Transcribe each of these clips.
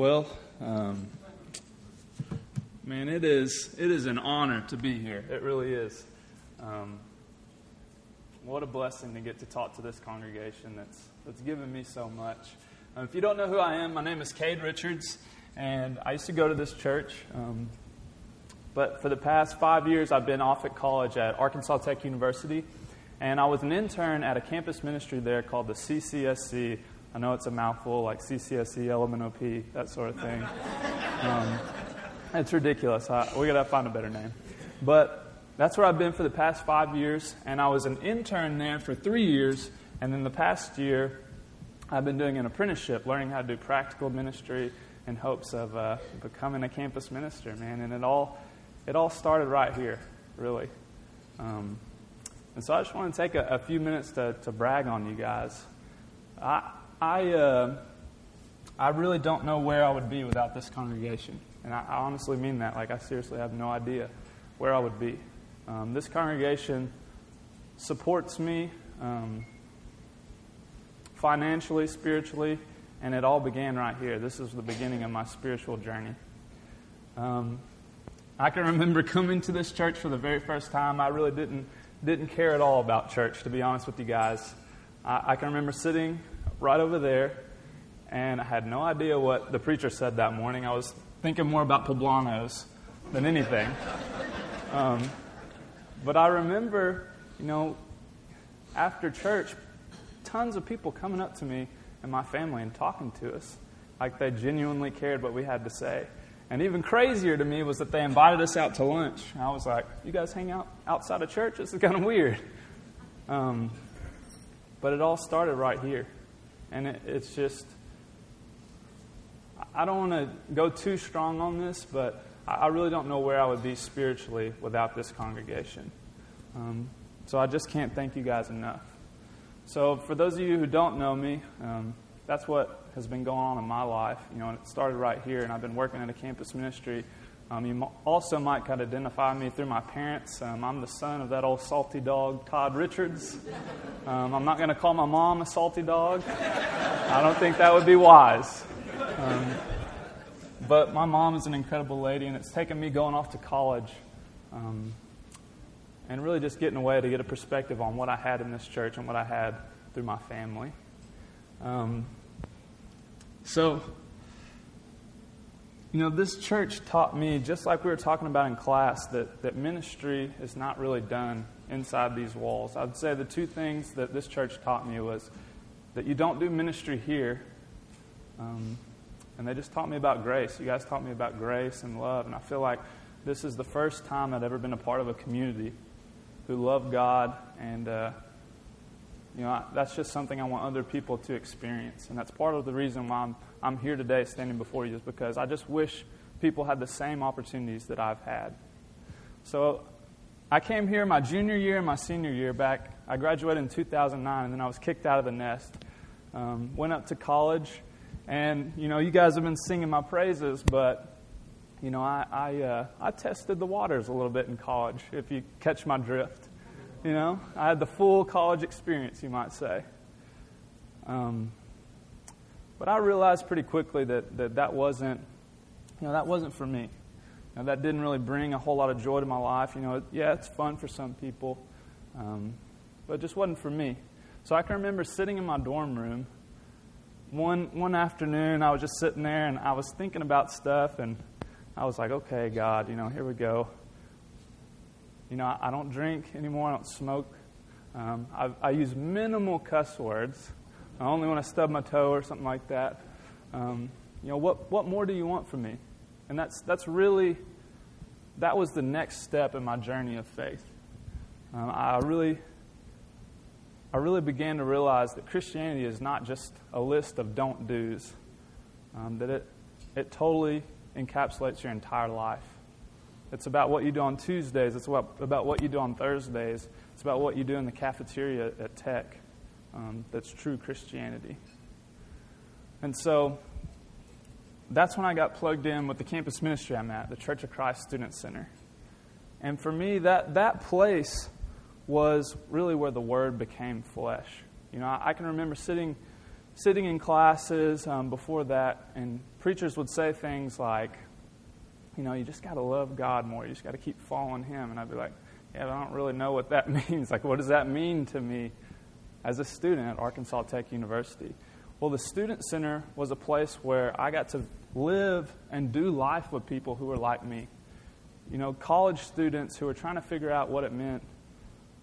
Well, um, man, it is it is an honor to be here. It really is. Um, what a blessing to get to talk to this congregation that's that's given me so much. Um, if you don't know who I am, my name is Cade Richards, and I used to go to this church. Um, but for the past five years, I've been off at college at Arkansas Tech University, and I was an intern at a campus ministry there called the CCSC, I know it's a mouthful, like CCSC, LMNOP, that sort of thing. Um, it's ridiculous. I, we got to find a better name. But that's where I've been for the past five years, and I was an intern there for three years, and then the past year, I've been doing an apprenticeship, learning how to do practical ministry in hopes of uh, becoming a campus minister, man. And it all, it all started right here, really. Um, and so I just want to take a, a few minutes to, to brag on you guys. I, I, uh, I really don't know where I would be without this congregation. And I, I honestly mean that. Like, I seriously have no idea where I would be. Um, this congregation supports me um, financially, spiritually, and it all began right here. This is the beginning of my spiritual journey. Um, I can remember coming to this church for the very first time. I really didn't, didn't care at all about church, to be honest with you guys. I, I can remember sitting right over there, and I had no idea what the preacher said that morning. I was thinking more about poblanos than anything. Um, but I remember, you know, after church, tons of people coming up to me and my family and talking to us like they genuinely cared what we had to say. And even crazier to me was that they invited us out to lunch. I was like, "You guys hang out outside of church? This is kind of weird." Um, but it all started right here. And it, it's just, I don't want to go too strong on this, but I really don't know where I would be spiritually without this congregation. Um, so I just can't thank you guys enough. So for those of you who don't know me, um, that's what has been going on in my life. You know, and it started right here, and I've been working at a campus ministry um, you also might kind of identify me through my parents. Um, I'm the son of that old salty dog, Todd Richards. Um, I'm not going to call my mom a salty dog. I don't think that would be wise. Um, but my mom is an incredible lady, and it's taken me going off to college um, and really just getting away to get a perspective on what I had in this church and what I had through my family. Um, so, you know, this church taught me, just like we were talking about in class, that, that ministry is not really done inside these walls. I'd say the two things that this church taught me was that you don't do ministry here. Um, and they just taught me about grace. You guys taught me about grace and love. And I feel like this is the first time I've ever been a part of a community who love God. And, uh, you know, I, that's just something I want other people to experience. And that's part of the reason why I'm I'm here today standing before you is because I just wish people had the same opportunities that I've had. So I came here my junior year and my senior year back. I graduated in 2009, and then I was kicked out of the nest. Um, went up to college, and you know, you guys have been singing my praises, but you know, I I, uh, I tested the waters a little bit in college. If you catch my drift, you know, I had the full college experience, you might say. Um, but I realized pretty quickly that that, that wasn't, you know, that wasn't for me. You know, that didn't really bring a whole lot of joy to my life. You know, yeah, it's fun for some people, um, but it just wasn't for me. So I can remember sitting in my dorm room one one afternoon. I was just sitting there and I was thinking about stuff, and I was like, okay, God, you know, here we go. You know, I, don't drink anymore. I don't smoke. Um, I, I use minimal cuss words. I only want to stub my toe or something like that. Um, you know, what, what more do you want from me? And that's, that's really, that was the next step in my journey of faith. Um, I really, I really began to realize that Christianity is not just a list of don't do's, um, that it, it totally encapsulates your entire life. It's about what you do on Tuesdays, it's about, what you do on Thursdays, it's about what you do in the cafeteria at Tech um, that's true Christianity. And so that's when I got plugged in with the campus ministry I'm at, the Church of Christ Student Center. And for me, that, that place was really where the Word became flesh. You know, I, I can remember sitting sitting in classes um, before that, and preachers would say things like, you know, you just got to love God more. You just got to keep following Him. And I'd be like, yeah, I don't really know what that means. Like, what does that mean to me as a student at Arkansas Tech University? Well, the Student Center was a place where I got to live and do life with people who were like me. You know, college students who were trying to figure out what it meant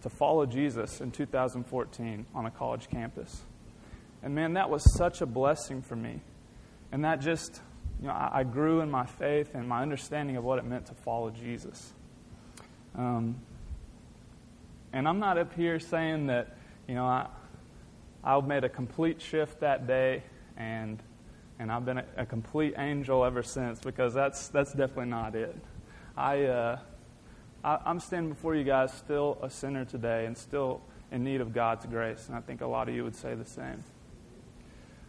to follow Jesus in 2014 on a college campus. And man, that was such a blessing for me. And that just, you know, I, I grew in my faith and my understanding of what it meant to follow Jesus. Um, and I'm not up here saying that, you know, I, I made a complete shift that day and and I've been a, a complete angel ever since because that's that's definitely not it. I, uh, I I'm standing before you guys still a sinner today and still in need of God's grace, and I think a lot of you would say the same.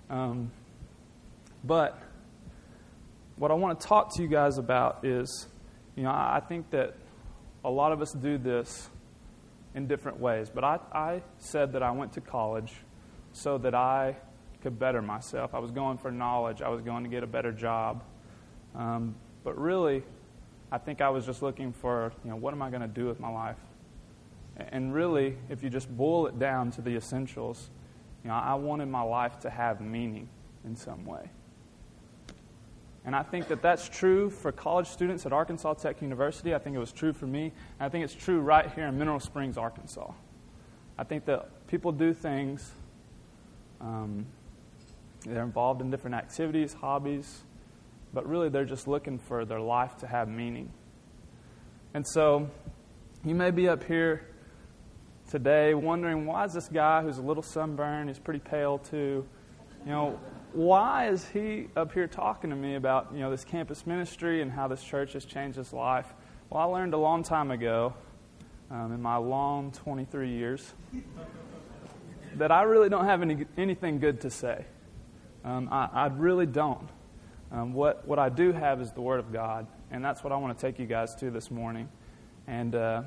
Um, but what I want to talk to you guys about is, you know, I, think that a lot of us do this in different ways. But I, I said that I went to college so that I could better myself. I was going for knowledge, I was going to get a better job. Um, but really, I think I was just looking for, you know, what am I going to do with my life? And really, if you just boil it down to the essentials, you know, I wanted my life to have meaning in some way. And I think that that's true for college students at Arkansas Tech University. I think it was true for me. And I think it's true right here in Mineral Springs, Arkansas. I think that people do things, um, they're involved in different activities, hobbies, but really they're just looking for their life to have meaning. And so you may be up here today wondering why is this guy who's a little sunburned, he's pretty pale too, you know, why is he up here talking to me about you know this campus ministry and how this church has changed his life? Well, I learned a long time ago, um, in my long 23 years, that I really don't have any, anything good to say. Um, I, I, really don't. Um, what what I do have is the Word of God, and that's what I want to take you guys to this morning. And uh,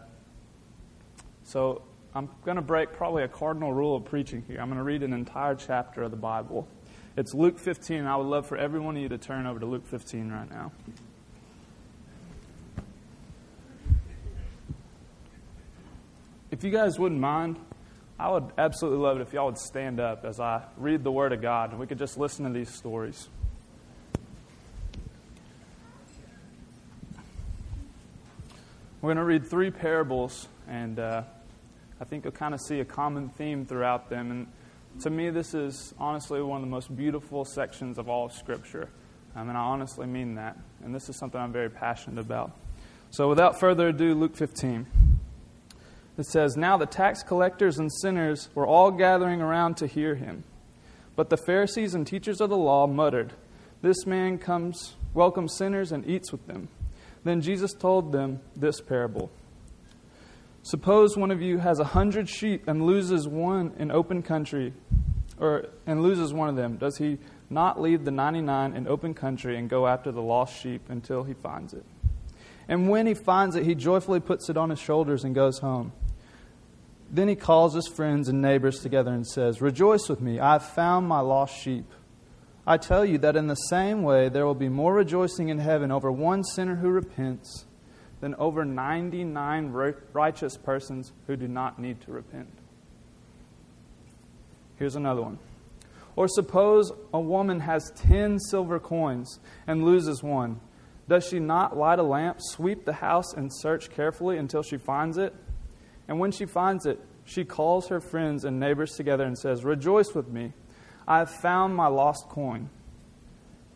so I'm going to break probably a cardinal rule of preaching here. I'm going to read an entire chapter of the Bible. It's Luke 15, I would love for every one of you to turn over to Luke 15 right now. If you guys wouldn't mind, I would absolutely love it if y'all would stand up as I read the Word of God and we could just listen to these stories. We're going to read three parables, and uh, I think you'll kind of see a common theme throughout them. And to me, this is honestly one of the most beautiful sections of all of Scripture. Um, and I honestly mean that. And this is something I'm very passionate about. So, without further ado, Luke 15. It says, Now the tax collectors and sinners were all gathering around to hear him. But the Pharisees and teachers of the law muttered, This man comes, welcomes sinners, and eats with them. Then Jesus told them this parable. Suppose one of you has a hundred sheep and loses one in open country, or and loses one of them. Does he not leave the ninety-nine in open country and go after the lost sheep until he finds it? And when he finds it, he joyfully puts it on his shoulders and goes home. Then he calls his friends and neighbors together and says, Rejoice with me, I have found my lost sheep. I tell you that in the same way there will be more rejoicing in heaven over one sinner who repents than over 99 righteous persons who do not need to repent. Here's another one. Or suppose a woman has 10 silver coins and loses one. Does she not light a lamp, sweep the house, and search carefully until she finds it? And when she finds it, she calls her friends and neighbors together and says, Rejoice with me. I have found my lost coin.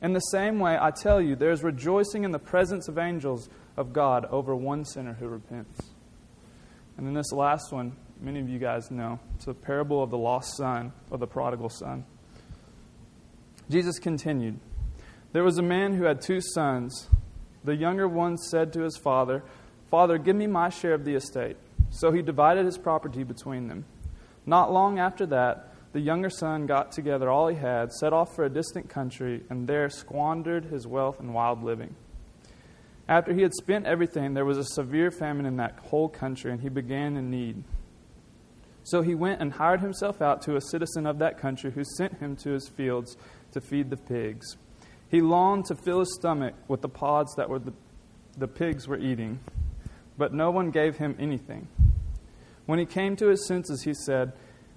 In the same way, I tell you, there is rejoicing in the presence of angels of God over one sinner who repents. And then this last one, many of you guys know. It's the parable of the lost son or the prodigal son. Jesus continued There was a man who had two sons. The younger one said to his father, Father, give me my share of the estate. So he divided his property between them. Not long after that, the younger son got together all he had, set off for a distant country, and there squandered his wealth in wild living. After he had spent everything, there was a severe famine in that whole country, and he began in need. So he went and hired himself out to a citizen of that country who sent him to his fields to feed the pigs. He longed to fill his stomach with the pods that were the, the pigs were eating, but no one gave him anything. When he came to his senses, he said,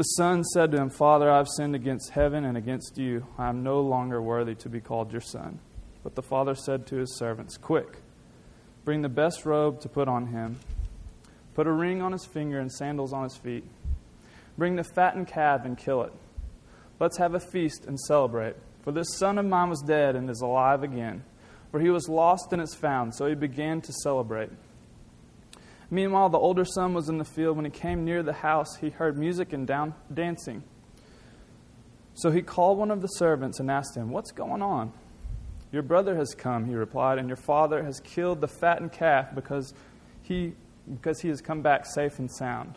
The son said to him, Father, I have sinned against heaven and against you. I am no longer worthy to be called your son. But the father said to his servants, Quick, bring the best robe to put on him, put a ring on his finger and sandals on his feet. Bring the fattened calf and kill it. Let's have a feast and celebrate. For this son of mine was dead and is alive again. For he was lost and is found. So he began to celebrate. Meanwhile, the older son was in the field. When he came near the house, he heard music and down, dancing. So he called one of the servants and asked him, What's going on? Your brother has come, he replied, and your father has killed the fattened calf because he, because he has come back safe and sound.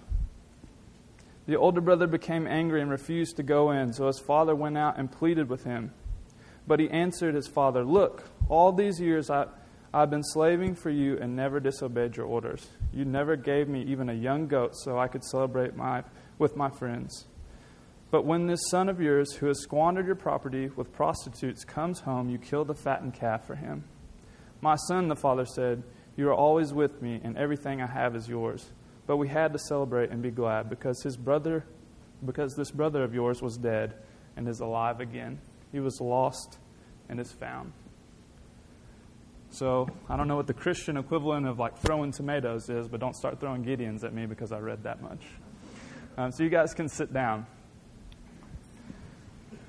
The older brother became angry and refused to go in, so his father went out and pleaded with him. But he answered his father, Look, all these years I, I've been slaving for you and never disobeyed your orders. You never gave me even a young goat so I could celebrate my, with my friends. But when this son of yours, who has squandered your property with prostitutes, comes home, you kill the fattened calf for him. My son, the father said, You are always with me, and everything I have is yours. But we had to celebrate and be glad because his brother, because this brother of yours was dead and is alive again. He was lost and is found. So I don't know what the Christian equivalent of like throwing tomatoes is, but don't start throwing Gideons at me because I read that much. Um, so you guys can sit down.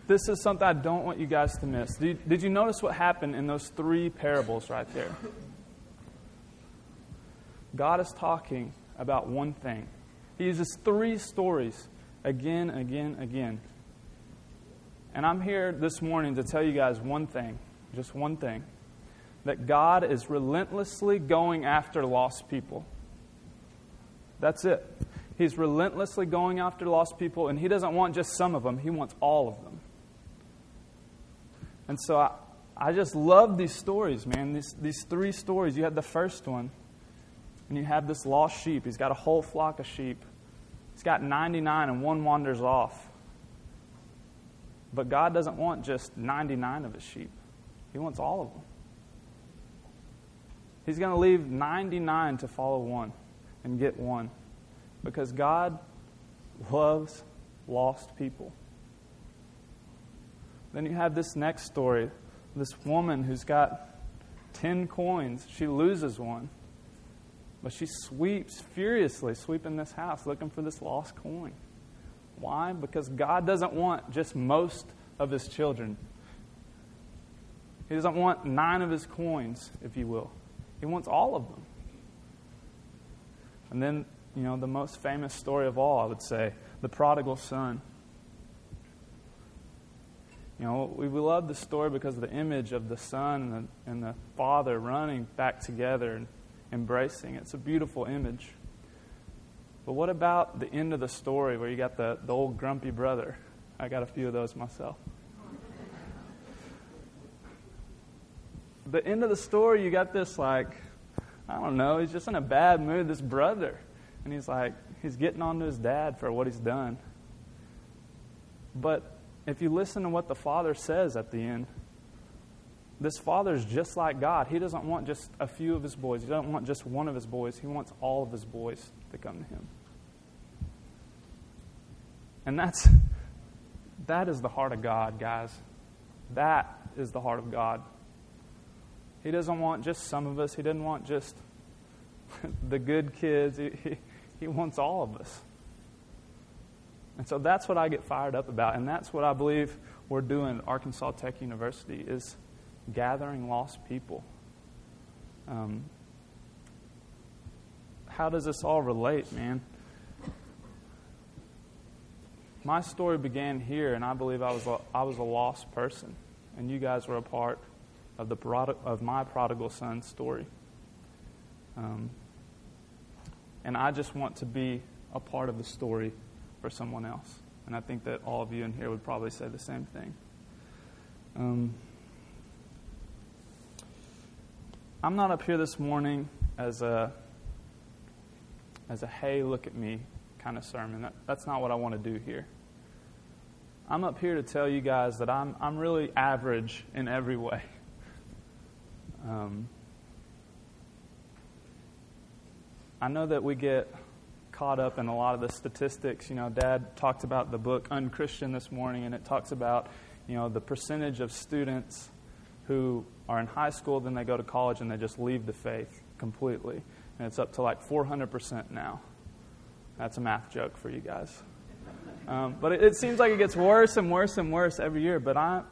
This is something I don't want you guys to miss. Did you, did you notice what happened in those three parables right there? God is talking about one thing. He uses three stories again, again, again. And I'm here this morning to tell you guys one thing, just one thing that God is relentlessly going after lost people. That's it. He's relentlessly going after lost people, and He doesn't want just some of them, He wants all of them. And so I, I just love these stories, man. These, these three stories. You had the first one and you have this lost sheep. He's got a whole flock of sheep. He's got 99 and one wanders off. But God doesn't want just 99 of his sheep, He wants all of them. He's going to leave 99 to follow one and get one because God loves lost people. Then you have this next story this woman who's got 10 coins, she loses one. But she sweeps furiously, sweeping this house, looking for this lost coin. Why? Because God doesn't want just most of his children. He doesn't want nine of his coins, if you will. He wants all of them. And then, you know, the most famous story of all, I would say, the prodigal son. You know, we, we love the story because of the image of the son and the, and the father running back together and embracing. It's a beautiful image. But what about the end of the story where you got the, the old grumpy brother? I got a few of those myself. The end of the story, you got this, like, I don't know, he's just in a bad mood, this brother. And he's like, he's getting on to his dad for what he's done. But if you listen to what the father says at the end, this father is just like God. He doesn't want just a few of his boys, he doesn't want just one of his boys. He wants all of his boys to come to him. And that's that is the heart of God, guys. That is the heart of God. He doesn't want just some of us. He doesn't want just the good kids. He, he, he wants all of us. And so that's what I get fired up about. And that's what I believe we're doing at Arkansas Tech University is gathering lost people. Um, how does this all relate, man? my story began here, and I believe I was a, I was a lost person, and you guys were a part of the prod- of my prodigal son story. Um, and I just want to be a part of the story for someone else. And I think that all of you in here would probably say the same thing. Um, I'm not up here this morning as a as a hey, look at me kind of sermon. That, that's not what I want to do here. I'm up here to tell you guys that I'm, I'm really average in every way. Um, I know that we get caught up in a lot of the statistics. You know, Dad talked about the book Unchristian this morning, and it talks about, you know, the percentage of students who are in high school, then they go to college, and they just leave the faith completely. And it's up to like 400% now. That's a math joke for you guys. Um, but it, it, seems like it gets worse and worse and worse every year. But I,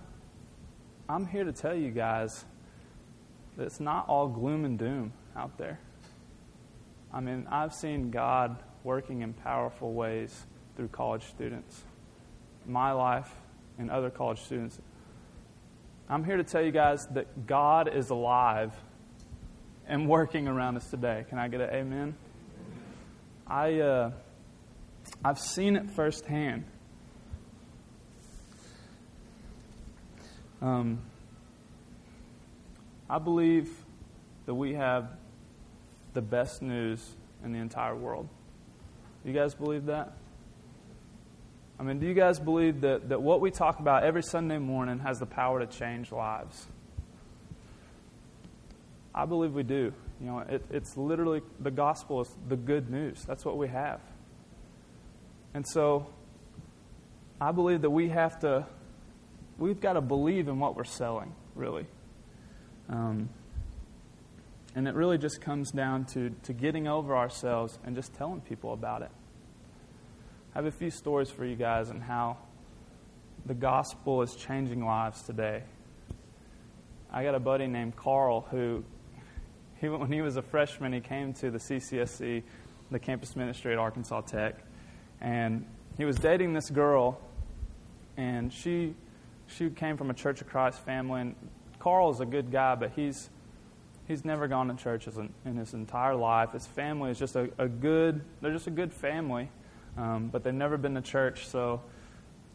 I'm here to tell you guys that it's not all gloom and doom out there. I mean, I've seen God working in powerful ways through college students. My life and other college students. I'm here to tell you guys that God is alive and working around us today. Can I get an amen? I, uh, I've seen it firsthand. Um, I believe that we have the best news in the entire world. Do you guys believe that? I mean, do you guys believe that, that what we talk about every Sunday morning has the power to change lives? I believe we do. You know, it, it's literally the gospel is the good news. That's what we have. And so I believe that we have to, we've got to believe in what we're selling, really. Um, and it really just comes down to, to getting over ourselves and just telling people about it. I have a few stories for you guys on how the gospel is changing lives today. I got a buddy named Carl who he, when he was a freshman, he came to the CCSC, the campus ministry at Arkansas Tech, and he was dating this girl, and she she came from a Church of Christ family. And Carl's a good guy, but he's he's never gone to church in his entire life. His family is just a, a good they're just a good family, um, but they've never been to church. So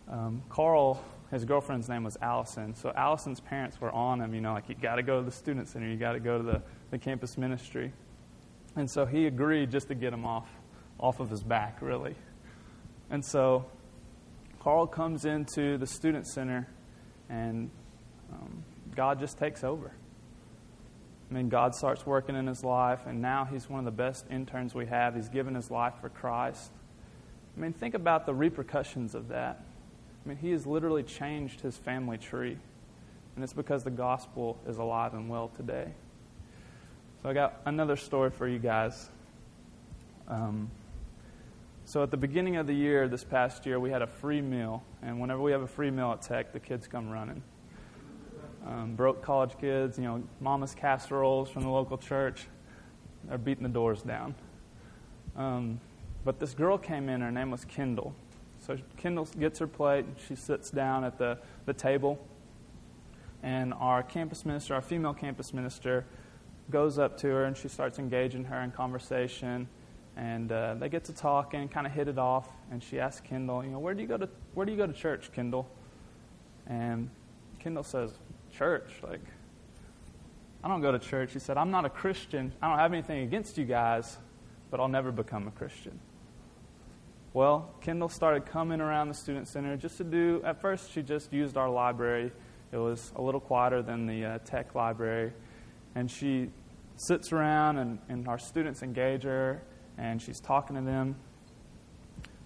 um, Carl his girlfriend's name was Allison. So Allison's parents were on him, you know, like you got to go to the student center, you got to go to the, the campus ministry. And so he agreed just to get him off off of his back, really. And so Carl comes into the student center, and um, God just takes over. I mean, God starts working in his life, and now he's one of the best interns we have. He's given his life for Christ. I mean, think about the repercussions of that. I mean, he has literally changed his family tree. And it's because the gospel is alive and well today. So I got another story for you guys. Um, so at the beginning of the year, this past year, we had a free meal. And whenever we have a free meal at Tech, the kids come running. Um, broke college kids, you know, mama's casseroles from the local church, they're beating the doors down. Um, but this girl came in, her name was Kendall. So Kendall gets her plate, she sits down at the, the table, and our campus minister, our female campus minister, goes up to her and she starts engaging her in conversation. And uh, they get to talking, kind of hit it off. And she asks Kendall, you know, where do you go to where do you go to church, Kendall? And Kendall says, church. Like, I don't go to church. He said, I'm not a Christian. I don't have anything against you guys, but I'll never become a Christian. Well, Kendall started coming around the Student Center just to do, at first, she just used our library. It was a little quieter than the uh, tech library. And she sits around, and, and our students engage her, and she's talking to them.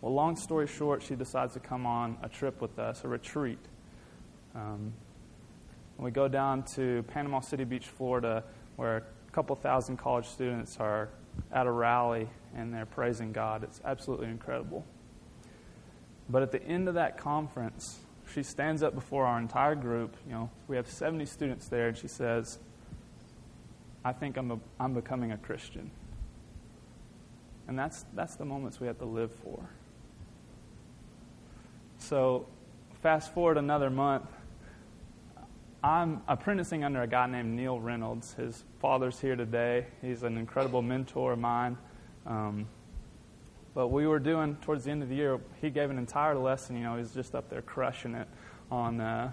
Well, long story short, she decides to come on a trip with us, a retreat. Um, we go down to Panama City Beach, Florida, where a couple thousand college students are at a rally and they're praising God. It's absolutely incredible. But at the end of that conference, she stands up before our entire group. You know, we have 70 students there, and she says, I think I'm, a, I'm becoming a Christian. And that's, that's the moments we have to live for. so, fast forward another month. I'm apprenticing under a guy named Neil Reynolds. His father's here today. He's an incredible mentor of mine. Um, but we were doing, towards the end of the year, he gave an entire lesson. You know, he's just up there crushing it on, uh,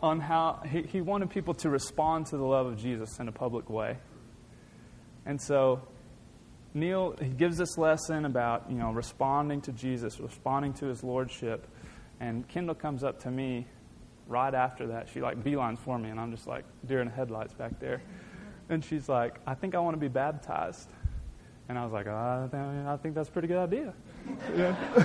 on how he, he wanted people to respond to the love of Jesus in a public way. And so Neil he gives this lesson about you know responding to Jesus, responding to His lordship, and Kendall comes up to me right after that. She like beelines for me, and I'm just like deer in the headlights back there. And she's like, "I think I want to be baptized." And I was like, oh, I think that's a pretty good idea. yeah.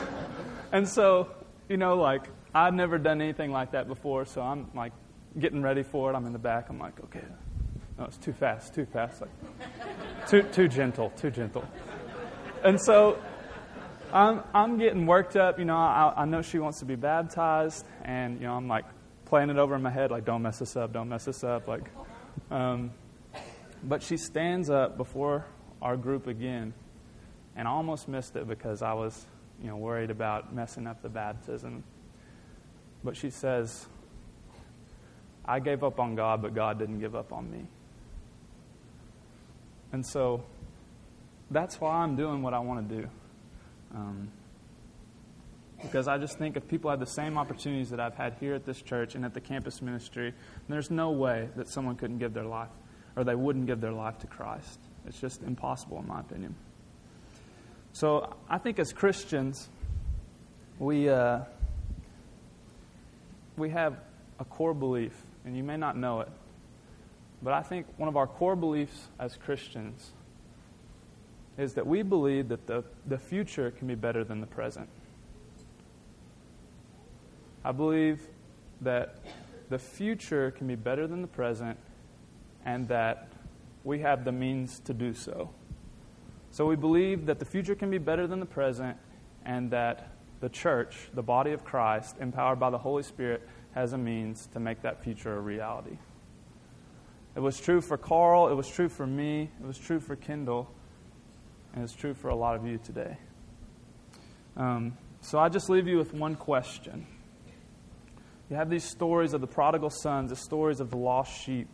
and so, you know, like, I've never done anything like that before, so I'm like getting ready for it. I'm in the back. I'm like, okay, no, it's too fast, too fast. Like, too, too gentle, too gentle. And so I'm, I'm getting worked up. You know, I, I know she wants to be baptized, and, you know, I'm like playing it over in my head, like, don't mess this up, don't mess this up. Like, um, but she stands up before our group again, and almost missed it because I was, you know, worried about messing up the baptism. But she says, I gave up on God, but God didn't give up on me. And so that's why I'm doing what I want to do. Um, because I just think if people had the same opportunities that I've had here at this church and at the campus ministry, there's no way that someone couldn't give their life or they wouldn't give their life to Christ. It's just impossible, in my opinion. So I think as Christians, we, uh, we have a core belief, and you may not know it, but I think one of our core beliefs as Christians is that we believe that the, the future can be better than the present. I believe that the future can be better than the present and that we have the means to do so. So we believe that the future can be better than the present and that the church, the body of Christ, empowered by the Holy Spirit, has a means to make that future a reality. It was true for Carl, it was true for me, it was true for Kendall, and it's true for a lot of you today. Um, so I just leave you with one question. You have these stories of the prodigal sons, the stories of the lost sheep.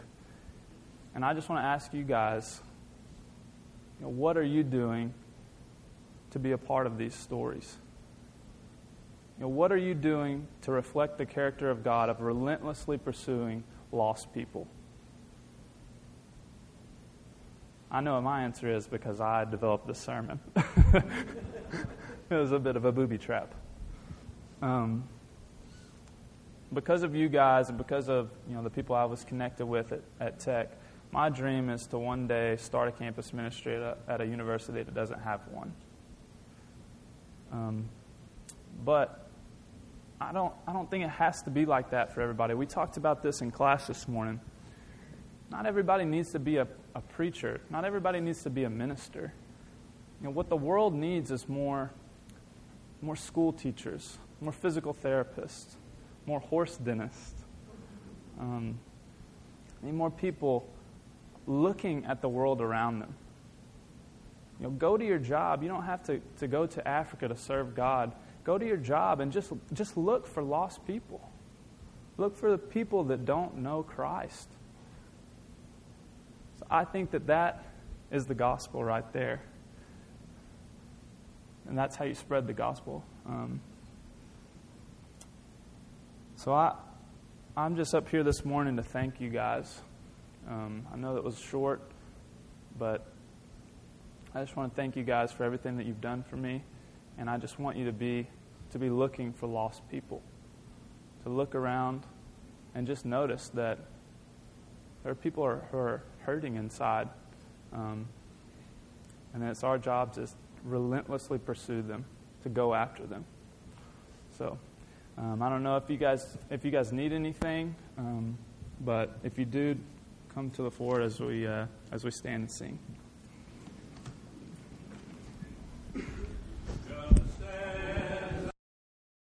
And I just want to ask you guys you know, what are you doing to be a part of these stories? You know, what are you doing to reflect the character of God of relentlessly pursuing lost people? I know what my answer is because I developed this sermon. it was a bit of a booby trap. Um, because of you guys and because of you know the people I was connected with at, at Tech, my dream is to one day start a campus ministry at a, at a university that doesn't have one. Um, but I don't, I don't think it has to be like that for everybody. We talked about this in class this morning. Not everybody needs to be a, a preacher, not everybody needs to be a minister. You know, what the world needs is more, more school teachers, more physical therapists, more horse dentists. Um, need more people looking at the world around them. You know, go to your job. You don't have to, to go to Africa to serve God. Go to your job and just, just look for lost people. Look for the people that don't know Christ. So I think that that is the gospel right there. And that's how you spread the gospel. Um, so I, I'm just up here this morning to thank you guys. Um, I know that was short, but I just want to thank you guys for everything that you've done for me, and I just want you to be to be looking for lost people, to look around and just notice that there are people who are hurting inside, um, and it's our job to relentlessly pursue them, to go after them. So. Um, I don't know if you guys if you guys need anything, um, but if you do, come to the fore as we, uh, as we stand and sing.